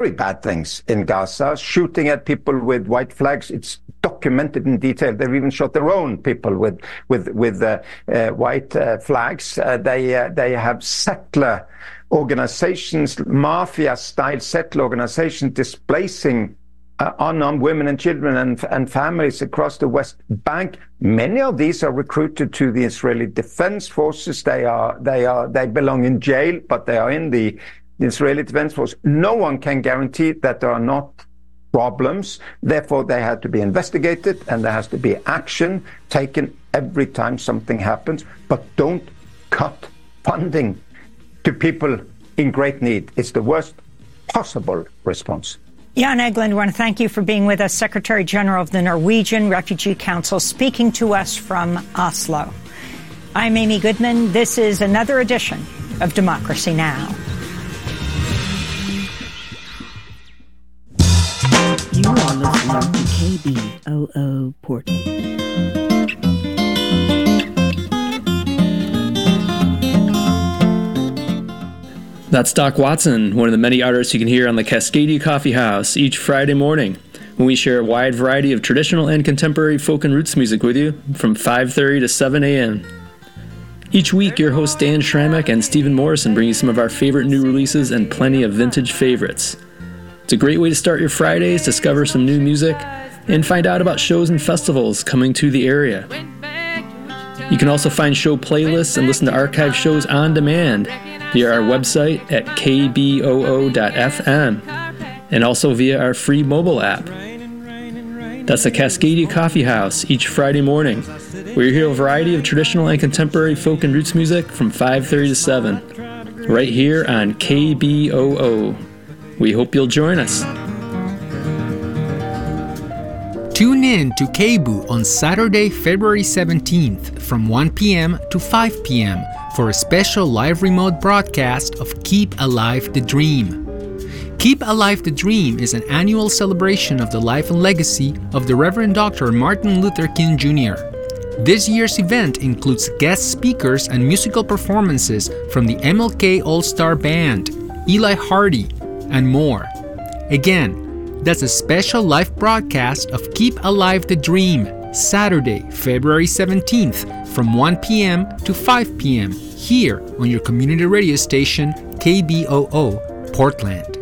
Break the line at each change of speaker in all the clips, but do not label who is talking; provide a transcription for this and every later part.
very bad things in Gaza, shooting at people with white flags. It's documented in detail. They've even shot their own people with with with uh, uh, white uh, flags. Uh, they uh, they have settler organizations, mafia-style settler organizations, displacing uh, unarmed women and children and, and families across the West Bank. Many of these are recruited to the Israeli Defense Forces. They are they are they belong in jail, but they are in the the Israeli Defense Force. No one can guarantee that there are not problems. Therefore, they had to be investigated and there has to be action taken every time something happens. But don't cut funding to people in great need. It's the worst possible response.
Jan Egeland, want to thank you for being with us, Secretary General of the Norwegian Refugee Council, speaking to us from Oslo. I'm Amy Goodman. This is another edition of Democracy Now!
Listening to KBOO Portland.
That's Doc Watson, one of the many artists you can hear on the Cascadia Coffee House each Friday morning when we share a wide variety of traditional and contemporary folk and roots music with you from 5:30 to 7 a.m. Each week, your hosts Dan Schramek and Stephen Morrison bring you some of our favorite new releases and plenty of vintage favorites. It's a great way to start your Fridays, discover some new music, and find out about shows and festivals coming to the area. You can also find show playlists and listen to archive shows on demand via our website at kboo.fm and also via our free mobile app. That's the Cascadia Coffee House each Friday morning, where you hear a variety of traditional and contemporary folk and roots music from 5:30 to 7, right here on KBOO. We hope you'll join us.
Tune in to KBOO on Saturday, February 17th from 1 p.m. to 5 p.m. for a special live remote broadcast of Keep Alive the Dream. Keep Alive the Dream is an annual celebration of the life and legacy of the Reverend Dr. Martin Luther King Jr. This year's event includes guest speakers and musical performances from the MLK All Star Band, Eli Hardy, and more. Again, that's a special live broadcast of Keep Alive the Dream, Saturday, February 17th from 1 p.m. to 5 p.m. here on your community radio station KBOO Portland.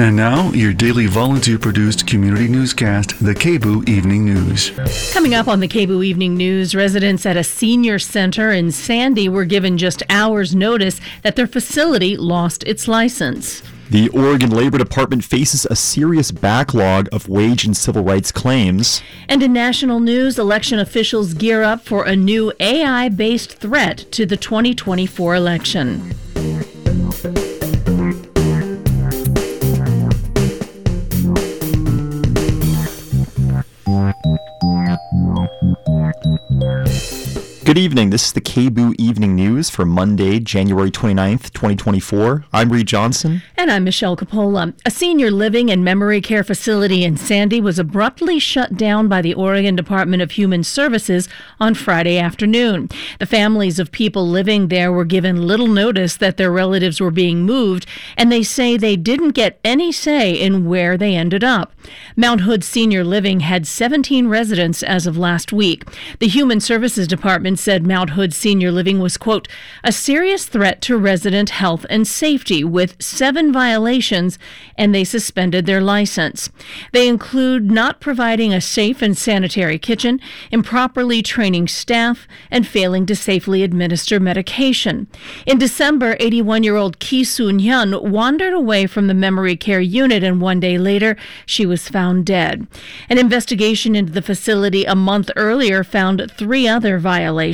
And now, your daily volunteer produced community newscast, the KBOO Evening News.
Coming up on the KBOO Evening News, residents at a senior center in Sandy were given just hours' notice that their facility lost its license.
The Oregon Labor Department faces a serious backlog of wage and civil rights claims.
And in national news, election officials gear up for a new AI based threat to the 2024 election.
Good evening. This is the KBOO Evening News for Monday, January 29th, 2024. I'm Reed Johnson.
And I'm Michelle Capola. A senior living and memory care facility in Sandy was abruptly shut down by the Oregon Department of Human Services on Friday afternoon. The families of people living there were given little notice that their relatives were being moved, and they say they didn't get any say in where they ended up. Mount Hood Senior Living had 17 residents as of last week. The Human Services Department said Mount Hood Senior Living was, quote, a serious threat to resident health and safety with seven violations, and they suspended their license. They include not providing a safe and sanitary kitchen, improperly training staff, and failing to safely administer medication. In December, 81 year old Ki Soon Hyun wandered away from the memory care unit, and one day later, she was found dead. An investigation into the facility a month earlier found three other violations.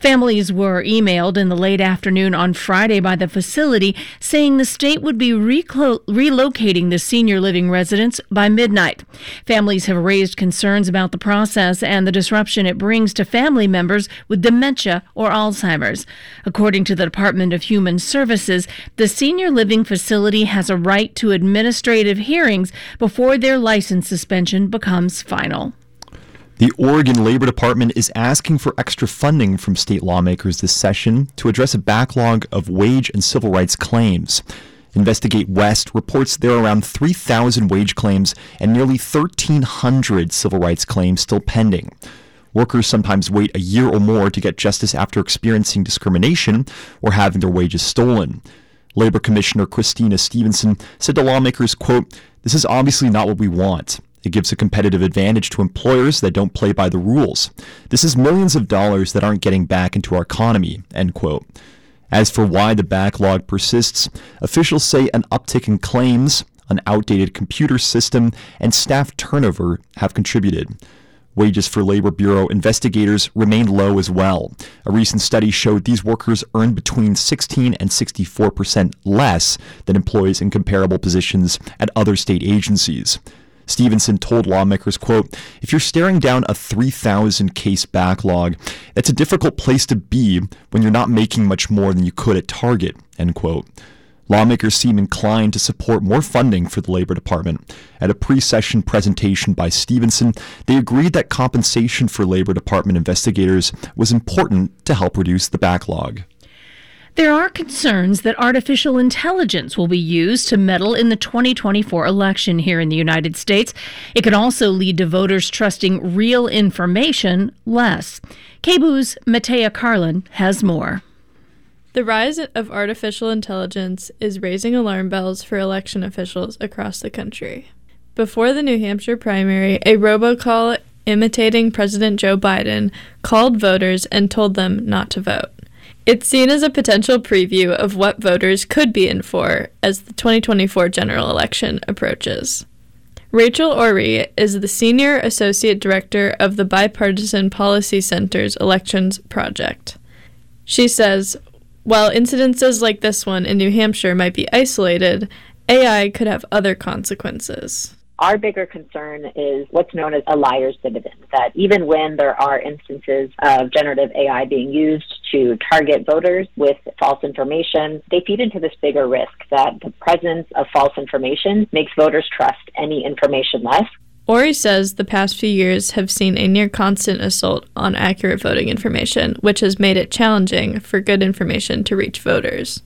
Families were emailed in the late afternoon on Friday by the facility saying the state would be reclo- relocating the senior living residents by midnight. Families have raised concerns about the process and the disruption it brings to family members with dementia or Alzheimer's. According to the Department of Human Services, the senior living facility has a right to administrative hearings before their license suspension becomes final.
The Oregon Labor Department is asking for extra funding from state lawmakers this session to address a backlog of wage and civil rights claims. Investigate West reports there are around 3,000 wage claims and nearly 1,300 civil rights claims still pending. Workers sometimes wait a year or more to get justice after experiencing discrimination or having their wages stolen. Labor Commissioner Christina Stephenson said to lawmakers, quote, This is obviously not what we want. It gives a competitive advantage to employers that don't play by the rules. This is millions of dollars that aren't getting back into our economy, end quote. As for why the backlog persists, officials say an uptick in claims, an outdated computer system, and staff turnover have contributed. Wages for Labor Bureau investigators remain low as well. A recent study showed these workers earned between 16 and 64 percent less than employees in comparable positions at other state agencies. Stephenson told lawmakers, quote, if you're staring down a 3,000 case backlog, it's a difficult place to be when you're not making much more than you could at Target, end quote. Lawmakers seem inclined to support more funding for the Labor Department. At a pre session presentation by Stephenson, they agreed that compensation for Labor Department investigators was important to help reduce the backlog.
There are concerns that artificial intelligence will be used to meddle in the 2024 election here in the United States. It could also lead to voters trusting real information less. KBOO's Matea Carlin has more.
The rise of artificial intelligence is raising alarm bells for election officials across the country. Before the New Hampshire primary, a robocall imitating President Joe Biden called voters and told them not to vote. It's seen as a potential preview of what voters could be in for as the 2024 general election approaches. Rachel Orey is the Senior Associate Director of the Bipartisan Policy Center's Elections Project. She says, while incidences like this one in New Hampshire might be isolated, AI could have other consequences.
Our bigger concern is what's known as a liar's dividend, that even when there are instances of generative AI being used to target voters with false information, they feed into this bigger risk that the presence of false information makes voters trust any information less.
Orey says the past few years have seen a near constant assault on accurate voting information, which has made it challenging for good information to reach voters.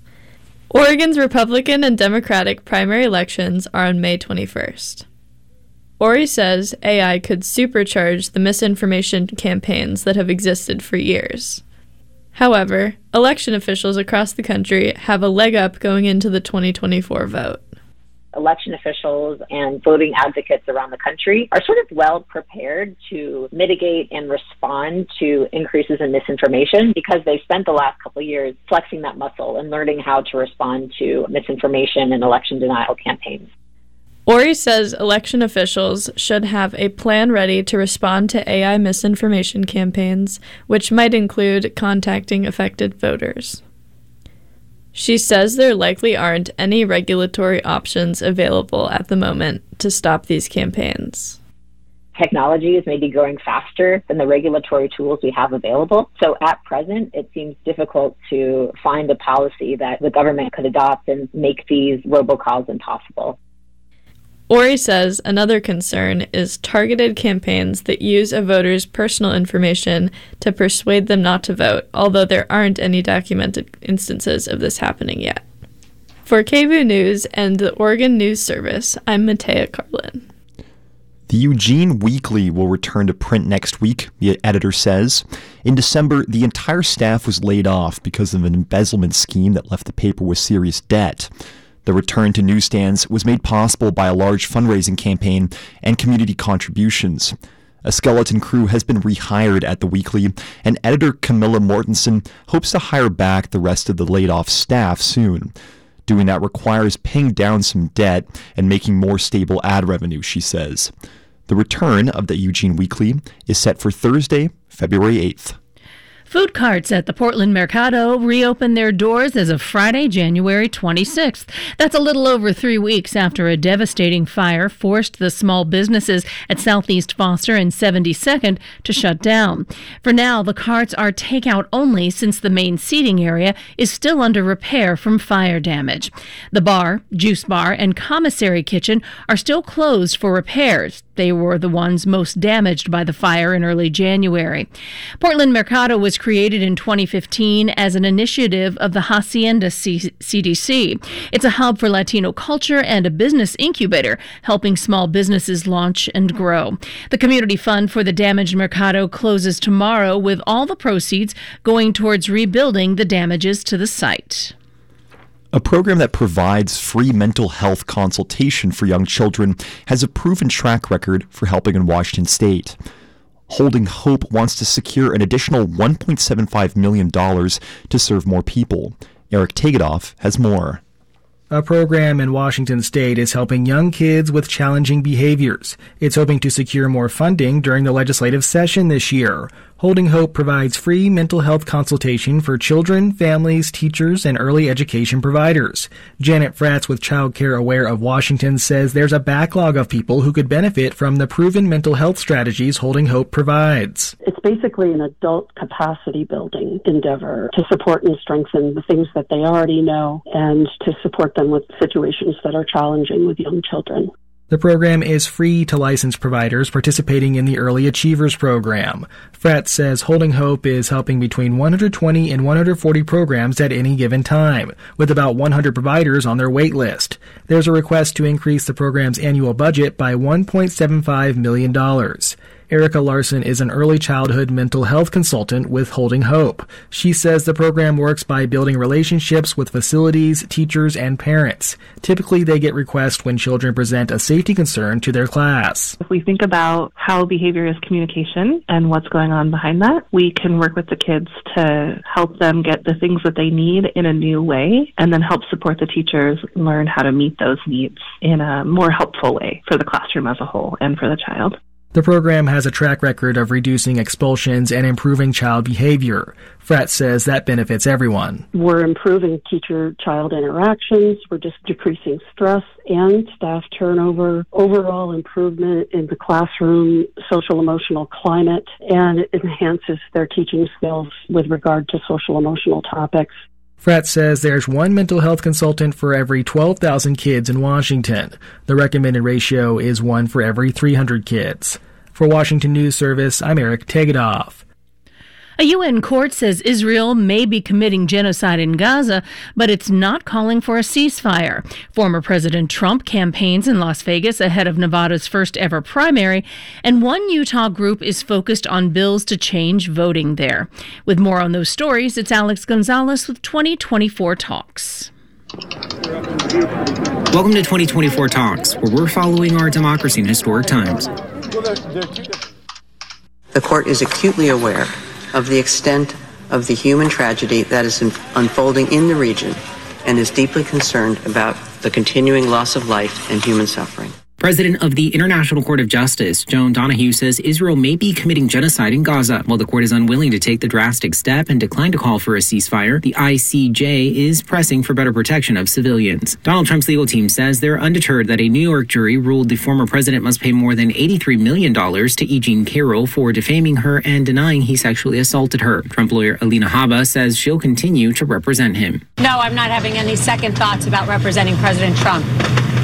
Oregon's Republican and Democratic primary elections are on May 21st. Orey says AI could supercharge the misinformation campaigns that have existed for years. However, election officials across the country have a leg up going into the 2024 vote.
Election officials and voting advocates around the country are sort of well prepared to mitigate and respond to increases in misinformation because they spent the last couple years flexing that muscle and learning how to respond to misinformation and election denial campaigns.
Orey says election officials should have a plan ready to respond to AI misinformation campaigns, which might include contacting affected voters. She says there likely aren't any regulatory options available at the moment to stop these campaigns.
Technology is maybe growing faster than the regulatory tools we have available. So at present, it seems difficult to find a policy that the government could adopt and make these robocalls impossible.
Orey says another concern is targeted campaigns that use a voter's personal information to persuade them not to vote, although there aren't any documented instances of this happening yet. For KBOO News and the Oregon News Service, I'm Matea Carlin.
The Eugene Weekly will return to print next week, the editor says. In December, the entire staff was laid off because of an embezzlement scheme that left the paper with serious debt. The return to newsstands was made possible by a large fundraising campaign and community contributions. A skeleton crew has been rehired at the weekly, and editor Camilla Mortensen hopes to hire back the rest of the laid off staff soon. Doing that requires paying down some debt and making more stable ad revenue, she says. The return of the Eugene Weekly is set for Thursday, February 8th.
Food carts at the Portland Mercado reopened their doors as of Friday, January 26th. That's a little over three weeks after a devastating fire forced the small businesses at Southeast Foster and 72nd to shut down. For now, the carts are takeout only since the main seating area is still under repair from fire damage. The bar, juice bar, and commissary kitchen are still closed for repairs. They were the ones most damaged by the fire in early January. Portland Mercado was created in 2015 as an initiative of the Hacienda C- CDC. It's a hub for Latino culture and a business incubator, helping small businesses launch and grow. The community fund for the damaged Mercado closes tomorrow, with all the proceeds going towards rebuilding the damages to the site
a program that provides free mental health consultation for young children has a proven track record for helping in Washington state. Holding Hope wants to secure an additional $1.75 million to serve more people. Eric Tegethoff has more.
A program in Washington state is helping young kids with challenging behaviors. It's hoping to secure more funding during the legislative session this year. Holding Hope provides free mental health consultation for children, families, teachers, and early education providers. Janet Fratz with Child Care Aware of Washington says there's a backlog of people who could benefit from the proven mental health strategies Holding Hope provides.
It's basically an adult capacity building endeavor to support and strengthen the things that they already know and to support them with situations that are challenging with young children.
The program is free to licensed providers participating in the Early Achievers program. Fratz says Holding Hope is helping between 120 and 140 programs at any given time, with about 100 providers on their wait list. There's a request to increase the program's annual budget by $1.75 million. Erica Larson is an early childhood mental health consultant with Holding Hope. She says the program works by building relationships with facilities, teachers, and parents. Typically, they get requests when children present a safety concern to their class.
If we think about how behavior is communication and what's going on behind that, we can work with the kids to help them get the things that they need in a new way and then help support the teachers learn how to meet those needs in a more helpful way for the classroom as a whole and for the child.
The program has a track record of reducing expulsions and improving child behavior. Fratz says that benefits everyone.
We're improving teacher child interactions, we're just decreasing stress and staff turnover, overall improvement in the classroom social emotional climate, and it enhances their teaching skills with regard to social emotional topics.
Fratz says there's one mental health consultant for every 12,000 kids in Washington. The recommended ratio is one for every 300 kids. For Washington News Service, I'm Eric Tegethoff.
A UN court says Israel may be committing genocide in Gaza, but it's not calling for a ceasefire. Former President Trump campaigns in Las Vegas ahead of Nevada's first ever primary, and one Utah group is focused on bills to change voting there. With more on those stories, it's Alex Gonzalez with 2024 Talks.
Welcome to 2024 Talks, where we're following our democracy in historic times.
The court is acutely aware of the extent of the human tragedy that is unfolding in the region and is deeply concerned about the continuing loss of life and human suffering.
President of the International Court of Justice, Joan Donoghue, says Israel may be committing genocide in Gaza. While the court is unwilling to take the drastic step and declined to call for a ceasefire, the ICJ is pressing for better protection of civilians. Donald Trump's legal team says they're undeterred that a New York jury ruled the former president must pay more than $83 million to E. Jean Carroll for defaming her and denying he sexually assaulted her. Trump lawyer Alina Habba says she'll continue to represent him.
No, I'm not having any second thoughts about representing President Trump.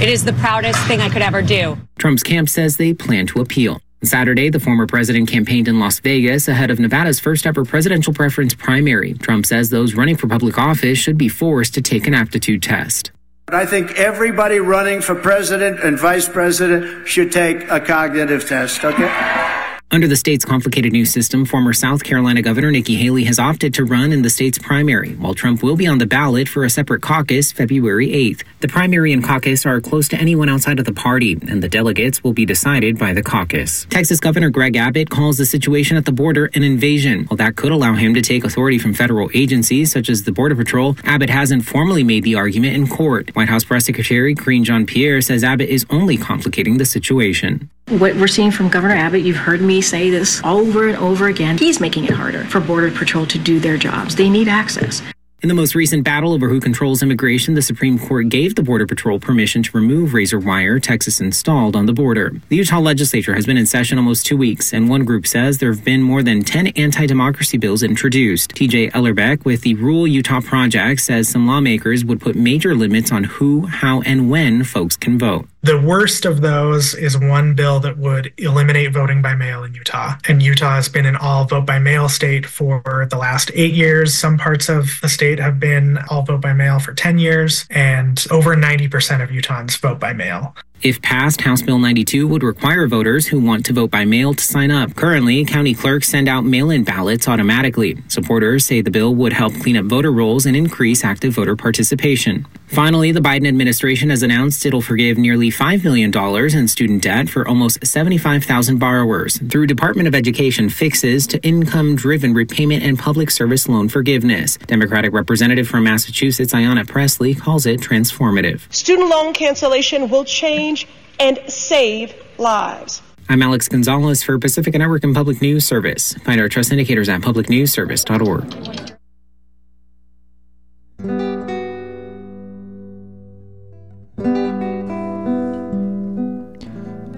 It is the proudest thing I could ever do.
Trump's camp says they plan to appeal. Saturday, the former president campaigned in Las Vegas ahead of Nevada's first ever presidential preference primary. Trump says those running for public office should be forced to take an aptitude test.
I think everybody running for president and vice president should take a cognitive test, okay?
Under the state's complicated new system, former South Carolina Governor Nikki Haley has opted to run in the state's primary, while Trump will be on the ballot for a separate caucus February 8th. The primary and caucus are close to anyone outside of the party, and the delegates will be decided by the caucus. Texas Governor Greg Abbott calls the situation at the border an invasion. While that could allow him to take authority from federal agencies such as the Border Patrol, Abbott hasn't formally made the argument in court. White House Press Secretary Karine Jean Pierre says Abbott is only complicating the situation.
What we're seeing from Governor Abbott, you've heard me say this over and over again. He's making it harder for Border Patrol to do their jobs. They need access.
In the most recent battle over who controls immigration, the Supreme Court gave the Border Patrol permission to remove razor wire Texas installed on the border. The Utah legislature has been in session almost two weeks, and one group says there have been more than 10 anti democracy bills introduced. TJ Ellerbeck with the Rural Utah Project says some lawmakers would put major limits on who, how, and when folks can vote.
The worst of those is one bill that would eliminate voting by mail in Utah. And Utah has been an all vote by mail state for the last eight years. Some parts of the state have been all vote by mail for 10 years, and over 90% of Utahns vote by mail.
If passed, House Bill 92 would require voters who want to vote by mail to sign up. Currently, county clerks send out mail in ballots automatically. Supporters say the bill would help clean up voter rolls and increase active voter participation. Finally, the Biden administration has announced it'll forgive nearly $5 million in student debt for almost 75,000 borrowers through Department of Education fixes to income driven repayment and public service loan forgiveness. Democratic Representative from Massachusetts, Ayanna Pressley, calls it transformative.
Student loan cancellation will change and save lives.
I'm Alex Gonzalez for Pacifica Network and Public News Service. Find our trust indicators at publicnewsservice.org.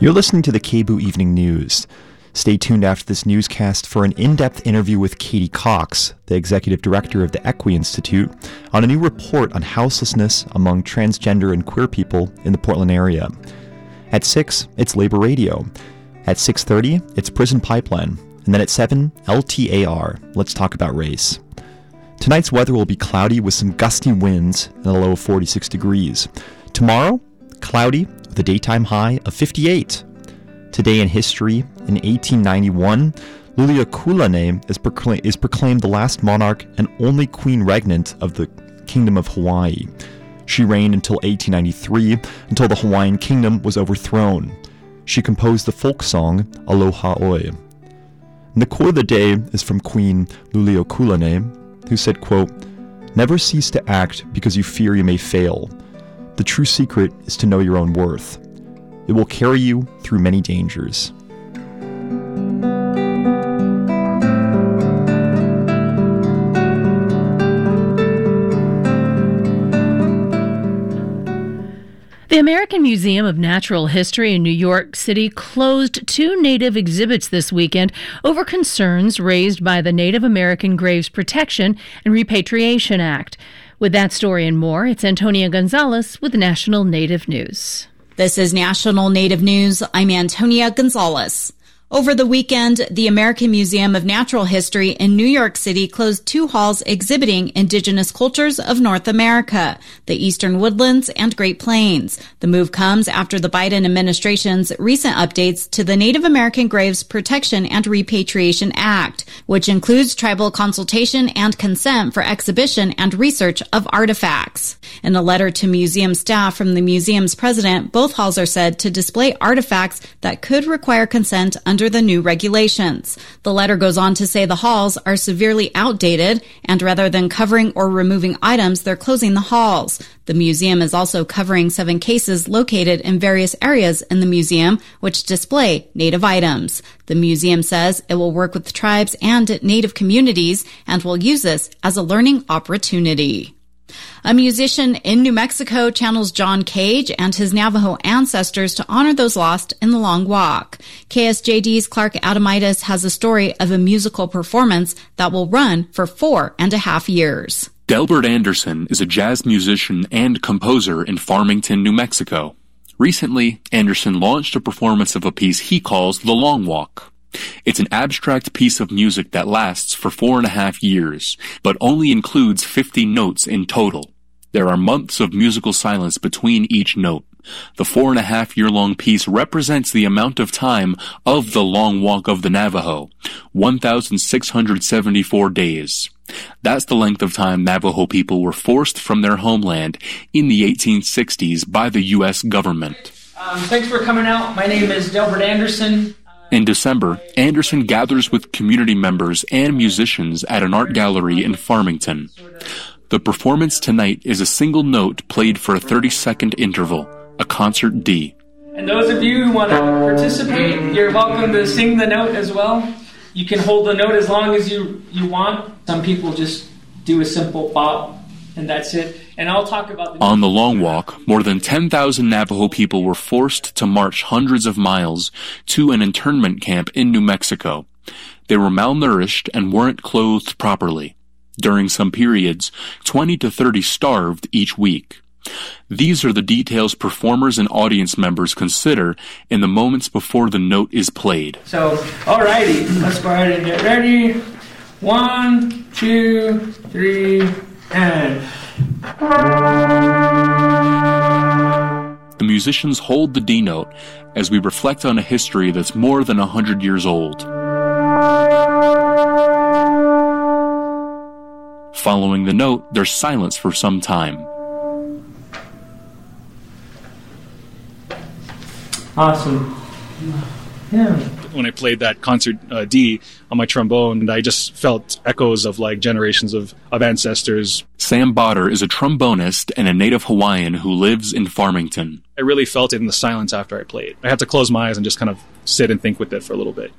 You're listening to the KBOO Evening News. Stay tuned after this newscast for an in depth interview with Katie Cox, the executive director of the Equi Institute, on a new report on houselessness among transgender and queer people in the Portland area. At 6, it's Labor Radio. At 6:30, it's Prison Pipeline, and then at 7, LTAR. Let's talk about race. Tonight's weather will be cloudy with some gusty winds and a low of 46 degrees. Tomorrow, cloudy with a daytime high of 58. Today in history, in 1891, Liliuokalani is, procla- is proclaimed the last monarch and only queen regnant of the Kingdom of Hawaii. She reigned until 1893, until the Hawaiian kingdom was overthrown. She composed the folk song Aloha Oe. And the quote of the day is from Queen Liliuokalani, who said, quote, Never cease to act because you fear you may fail. The true secret is to know your own worth. It will carry you through many dangers.
The American Museum of Natural History in New York City closed two Native exhibits this weekend over concerns raised by the Native American Graves Protection and Repatriation Act. With that story and more, it's Antonia Gonzalez with National Native News.
This is National Native News. I'm Antonia Gonzalez. Over the weekend, the American Museum of Natural History in New York City closed two halls exhibiting indigenous cultures of North America, the Eastern Woodlands and Great Plains. The move comes after the Biden administration's recent updates to the Native American Graves Protection and Repatriation Act, which includes tribal consultation and consent for exhibition and research of artifacts. In a letter to museum staff from the museum's president, both halls are said to display artifacts that could require consent under the new regulations. The letter goes on to say the halls are severely outdated and rather than covering or removing items, they're closing the halls. The museum is also covering seven cases located in various areas in the museum which display native items. The museum says it will work with tribes and native communities and will use this as a learning opportunity. A musician in New Mexico channels John Cage and his Navajo ancestors to honor those lost in the long walk. KSJD's Clark Adomaitis has a story of a musical performance that will run for four and a half years.
Delbert Anderson is a jazz musician and composer in Farmington, New Mexico. Recently, Anderson launched a performance of a piece he calls The Long Walk. It's an abstract piece of music that lasts for four and a half years, but only includes 50 notes in total. There are months of musical silence between each note. The four and a half year long piece represents the amount of time of the long walk of the Navajo, 1,674 days. That's the length of time Navajo people were forced from their homeland in the 1860s by the U.S. government.
Um, thanks for coming out. My name is Delbert Anderson.
In December, Anderson gathers with community members and musicians at an art gallery in Farmington. The performance tonight is a single note played for a 30 second interval, a concert D.
And those of you who want to participate, you're welcome to sing the note as well. You can hold the note as long as you, you want. Some people just do a simple bop, and that's it. And I'll talk about the.
On the long walk, more than 10,000 Navajo people were forced to march hundreds of miles to an internment camp in New Mexico. They were malnourished and weren't clothed properly. During some periods, 20 to 30 starved each week. These are the details performers and audience members consider in the moments before the note is played.
So, alrighty, let's go ahead and get ready. One, two, three, and.
The musicians hold the D note as we reflect on a history that's more than a hundred years old. Following the note, there's silence for some time.
Awesome. Yeah.
When I played that concert uh, D on my trombone, and I just felt echoes of like generations of, of ancestors.
Sam Botter is a trombonist and a native Hawaiian who lives in Farmington.
I really felt it in the silence after I played. I had to close my eyes and just kind of sit and think with it for a little bit.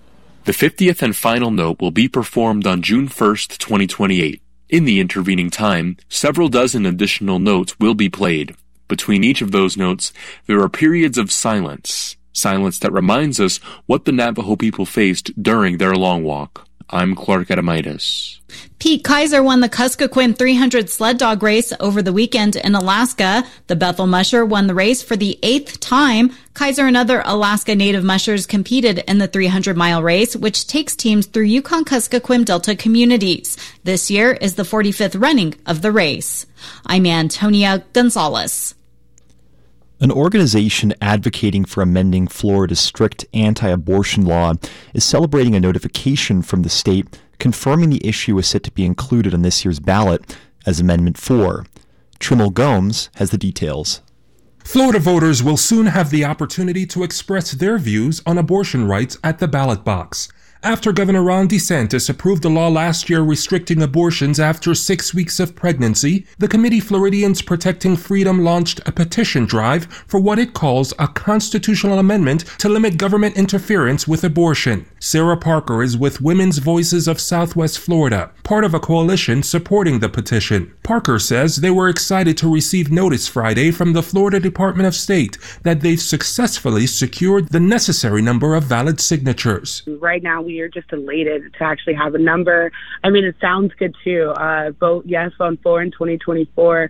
The 50th and final note will be performed on June 1st, 2028. In the intervening time, several dozen additional notes will be played. Between each of those notes, there are periods of silence. Silence that reminds us what the Navajo people faced during their long walk. I'm Clark Adomaitis.
Pete Kaiser won the Kuskokwim 300 sled dog race over the weekend in Alaska. The Bethel Musher won the race for the eighth time. Kaiser and other Alaska native mushers competed in the 300 mile race, which takes teams through Yukon Kuskokwim Delta communities. This year is the 45th running of the race. I'm Antonia Gonzalez.
An organization advocating for amending Florida's strict anti abortion law is celebrating a notification from the state confirming the issue is set to be included on this year's ballot as Amendment 4. Trimmel Gomes has the details.
Florida voters will soon have the opportunity to express their views on abortion rights at the ballot box. After Governor Ron DeSantis approved a law last year restricting abortions after six weeks of pregnancy, the Committee Floridians Protecting Freedom launched a petition drive for what it calls a constitutional amendment to limit government interference with abortion. Sarah Parker is with Women's Voices of Southwest Florida, part of a coalition supporting the petition. Parker says they were excited to receive notice Friday from the Florida Department of State that they've successfully secured the necessary number of valid signatures.
Right now, we are just elated to actually have a number. I mean, it sounds good too. Uh, vote yes on four in 2024.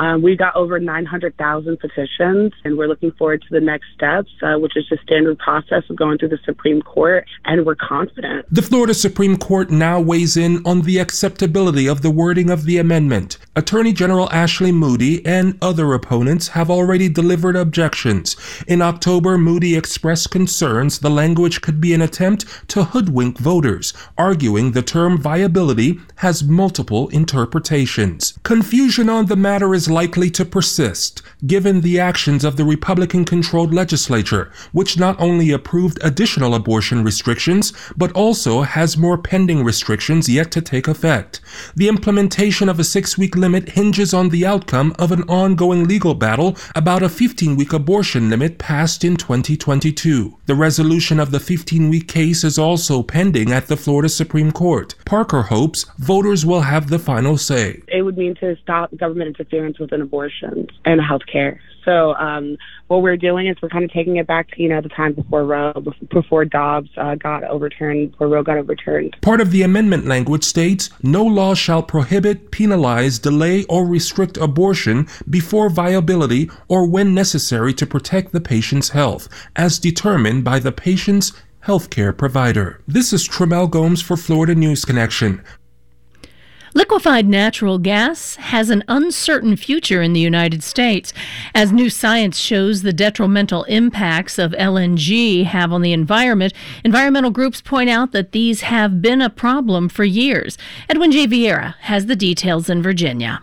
Um, we got over 900,000 petitions, and we're looking forward to the next steps, uh, which is the standard process of going through the Supreme Court, and we're confident.
The Florida Supreme Court now weighs in on the acceptability of the wording of the amendment. Attorney General Ashley Moody and other opponents have already delivered objections. In October, Moody expressed concerns the language could be an attempt to hoodwink voters, arguing the term viability has multiple interpretations. Confusion on the matter is likely to persist, given the actions of the Republican controlled legislature, which not only approved additional abortion restrictions, but also has more pending restrictions yet to take effect. The implementation of a six week limit hinges on the outcome of an ongoing legal battle about a 15 week abortion limit passed in 2022. The resolution of the 15 week case is also pending at the Florida Supreme Court. Parker hopes voters will have the final say.
It would mean to stop government interference within abortions and health care. So um, what we're doing is we're kind of taking it back to you know the time before Roe, before Dobbs uh, got overturned, before Roe got overturned.
Part of the amendment language states no law shall prohibit, penalize, delay, or restrict abortion before viability or when necessary to protect the patient's health, as determined by the patient's healthcare provider. This is Trimmel Gomes for Florida News Connection.
Liquefied natural gas has an uncertain future in the United States. As new science shows the detrimental impacts of LNG have on the environment, environmental groups point out that these have been a problem for years. Edwin J. Vieira has the details in Virginia.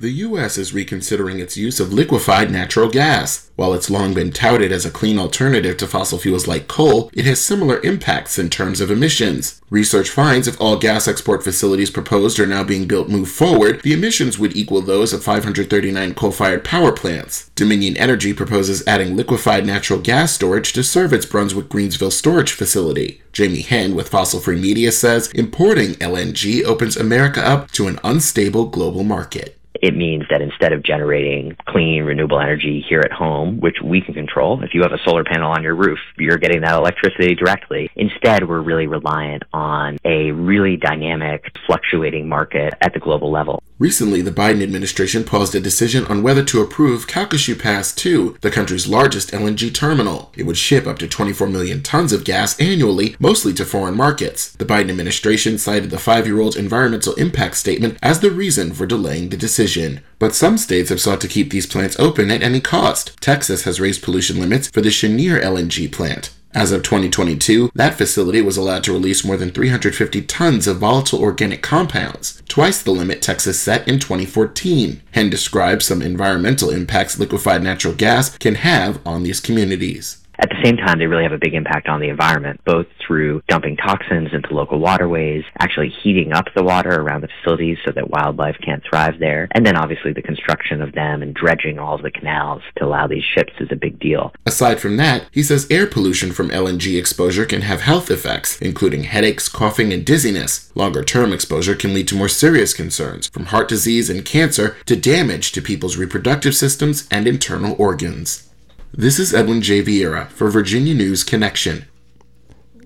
The U.S. is reconsidering its use of liquefied natural gas. While it's long been touted as a clean alternative to fossil fuels like coal, it has similar impacts in terms of emissions. Research finds if all gas export facilities proposed are now being built move forward, the emissions would equal those of 539 coal fired power plants. Dominion Energy proposes adding liquefied natural gas storage to serve its Brunswick Greensville storage facility. Jamie Henn with Fossil Free Media says importing LNG opens America up to an unstable global market
it means that instead of generating clean, renewable energy here at home, which we can control, if you have a solar panel on your roof, you're getting that electricity directly. Instead, we're really reliant on a really dynamic, fluctuating market at the global level.
Recently, the Biden administration paused a decision on whether to approve Calcasieu Pass 2, the country's largest LNG terminal. It would ship up to 24 million tons of gas annually, mostly to foreign markets. The Biden administration cited the five year old environmental impact statement as the reason for delaying the decision. But some states have sought to keep these plants open at any cost. Texas has raised pollution limits for the Cheniere LNG plant. As of 2022, that facility was allowed to release more than 350 tons of volatile organic compounds, twice the limit Texas set in 2014, and describes some environmental impacts liquefied natural gas can have on these communities.
At the same time, they really have a big impact on the environment, both through dumping toxins into local waterways, actually heating up the water around the facilities so that wildlife can't thrive there, and then obviously the construction of them and dredging all the canals to allow these ships is a big deal.
Aside from that, he says air pollution from LNG exposure can have health effects, including headaches, coughing, and dizziness. Longer term exposure can lead to more serious concerns, from heart disease and cancer to damage to people's reproductive systems and internal organs. This is Edwin J. Vieira for Virginia News Connection.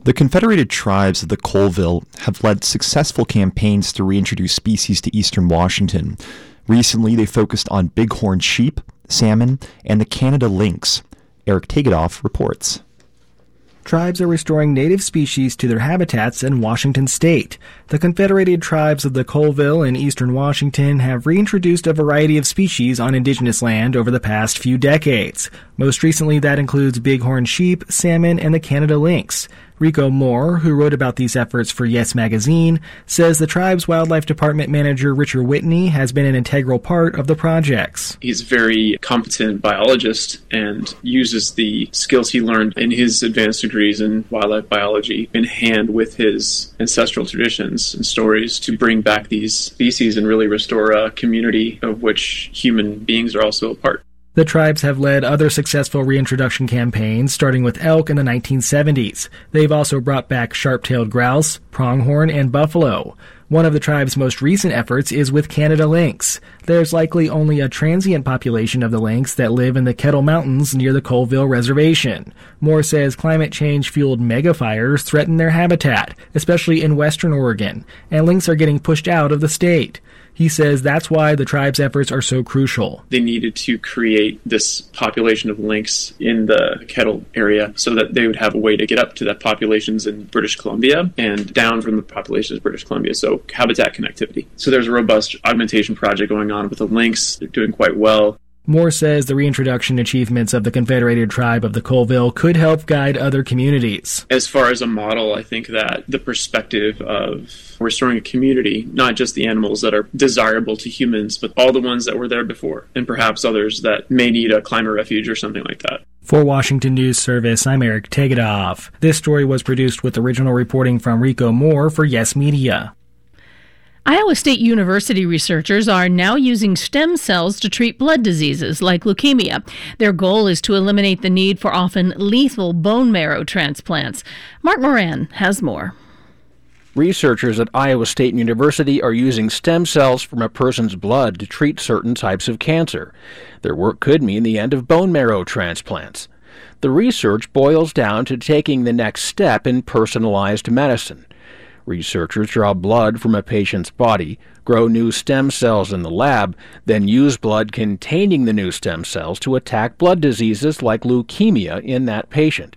The Confederated Tribes of the Colville have led successful campaigns to reintroduce species to eastern Washington. Recently, they focused on bighorn sheep, salmon, and the Canada lynx. Eric Tegethoff reports.
Tribes are restoring native species to their habitats in Washington state. The Confederated Tribes of the Colville in eastern Washington have reintroduced a variety of species on indigenous land over the past few decades. Most recently, that includes bighorn sheep, salmon, and the Canada lynx. Rico Moore, who wrote about these efforts for Yes Magazine, says the tribe's wildlife department manager Richard Whitney has been an integral part of the projects.
He's a very competent biologist and uses the skills he learned in his advanced degrees in wildlife biology in hand with his ancestral traditions and stories to bring back these species and really restore a community of which human beings are also a part.
The tribes have led other successful reintroduction campaigns, starting with elk in the 1970s. They've also brought back sharp-tailed grouse, pronghorn, and buffalo. One of the tribe's most recent efforts is with Canada lynx. There's likely only a transient population of the lynx that live in the Kettle Mountains near the Colville Reservation. Moore says climate change fueled megafires threaten their habitat, especially in western Oregon, and lynx are getting pushed out of the state. He says that's why the tribe's efforts are so crucial.
They needed to create this population of lynx in the Kettle area so that they would have a way to get up to the populations in British Columbia and down from the populations of British Columbia. So habitat connectivity. So there's a robust augmentation project going on with the lynx. They're doing quite well.
Moore says the reintroduction achievements of the Confederated Tribe of the Colville could help guide other communities.
As far as a model, I think that the perspective of restoring a community, not just the animals that are desirable to humans, but all the ones that were there before, and perhaps others that may need a climate refuge or something like that.
For Washington News Service, I'm Eric Tegethoff. This story was produced with original reporting from Rico Moore for Yes Media.
Iowa State University researchers are now using stem cells to treat blood diseases like leukemia. Their goal is to eliminate the need for often lethal bone marrow transplants. Mark Moran has more.
Researchers at Iowa State University are using stem cells from a person's blood to treat certain types of cancer. Their work could mean the end of bone marrow transplants. The research boils down to taking the next step in personalized medicine. Researchers draw blood from a patient's body, grow new stem cells in the lab, then use blood containing the new stem cells to attack blood diseases like leukemia in that patient.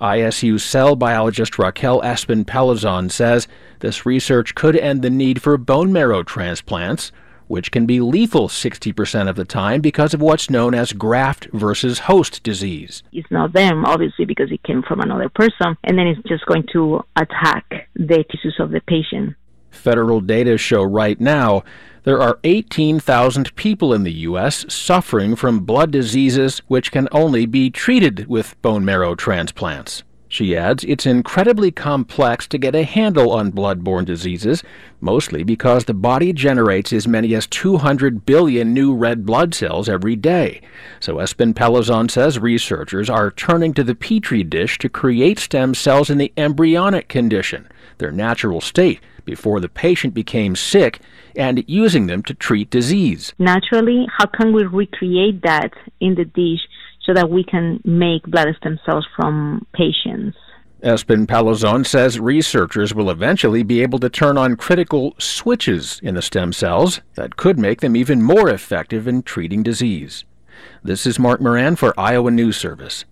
ISU cell biologist Raquel Espin-Palazon says this research could end the need for bone marrow transplants, which can be lethal 60% of the time because of what's known as graft versus host disease.
It's not them, obviously, because it came from another person, and then it's just going to attack the tissues of the patient.
Federal data show right now there are 18,000 people in the U.S. suffering from blood diseases which can only be treated with bone marrow transplants. She adds it's incredibly complex to get a handle on blood-borne diseases, mostly because the body generates as many as 200 billion new red blood cells every day. So Espin-Palazon says researchers are turning to the petri dish to create stem cells in the embryonic condition, their natural state, before the patient became sick, and using them to treat disease.
Naturally, how can we recreate that in the dish so that we can make blood stem cells from patients.
Espin Palazon says researchers will eventually be able to turn on critical switches in the stem cells that could make them even more effective in treating disease. This is Mark Moran for Iowa News Service.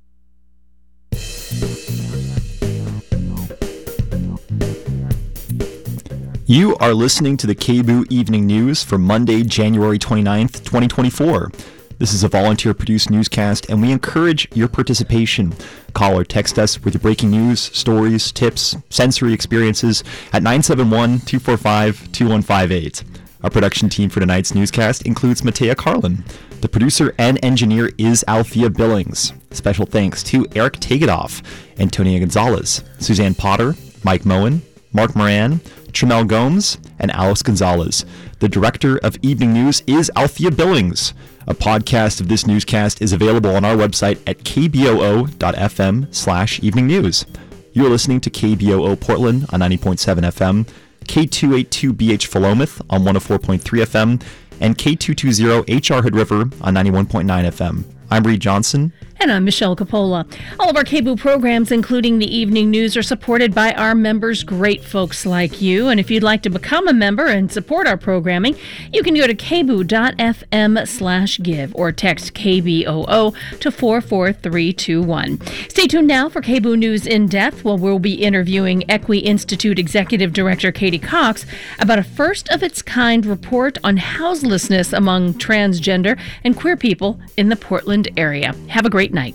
You are listening to the KBOO Evening News for Monday, January 29th, 2024. This is a volunteer produced newscast, and we encourage your participation. Call or text us with your breaking news, stories, tips, sensory experiences at 971 245 2158. Our production team for tonight's newscast includes Matea Carlin. The producer and engineer is Althea Billings. Special thanks to Eric Tegethoff, Antonia Gonzalez, Suzanne Potter, Mike Moen, Mark Moran, Trimmel Gomes, and Alice Gonzalez. The director of Evening News is Althea Billings. A podcast of this newscast is available on our website at kboo.fm slash evening news. You're listening to KBOO Portland on 90.7 FM, K282BH Philomath on 104.3 FM, and K220HR Hood River on 91.9 FM. I'm Reed Johnson.
And I'm Michelle Capola. All of our KBOO programs, including the evening news, are supported by our members, great folks like you. And if you'd like to become a member and support our programming, you can go to kboo.fm slash give or text KBOO to 44321. Stay tuned now for KBOO News in Depth, where we'll be interviewing Equi Institute Executive Director Katie Cox about a first of its kind report on houselessness among transgender and queer people in the Portland area. Have a great night.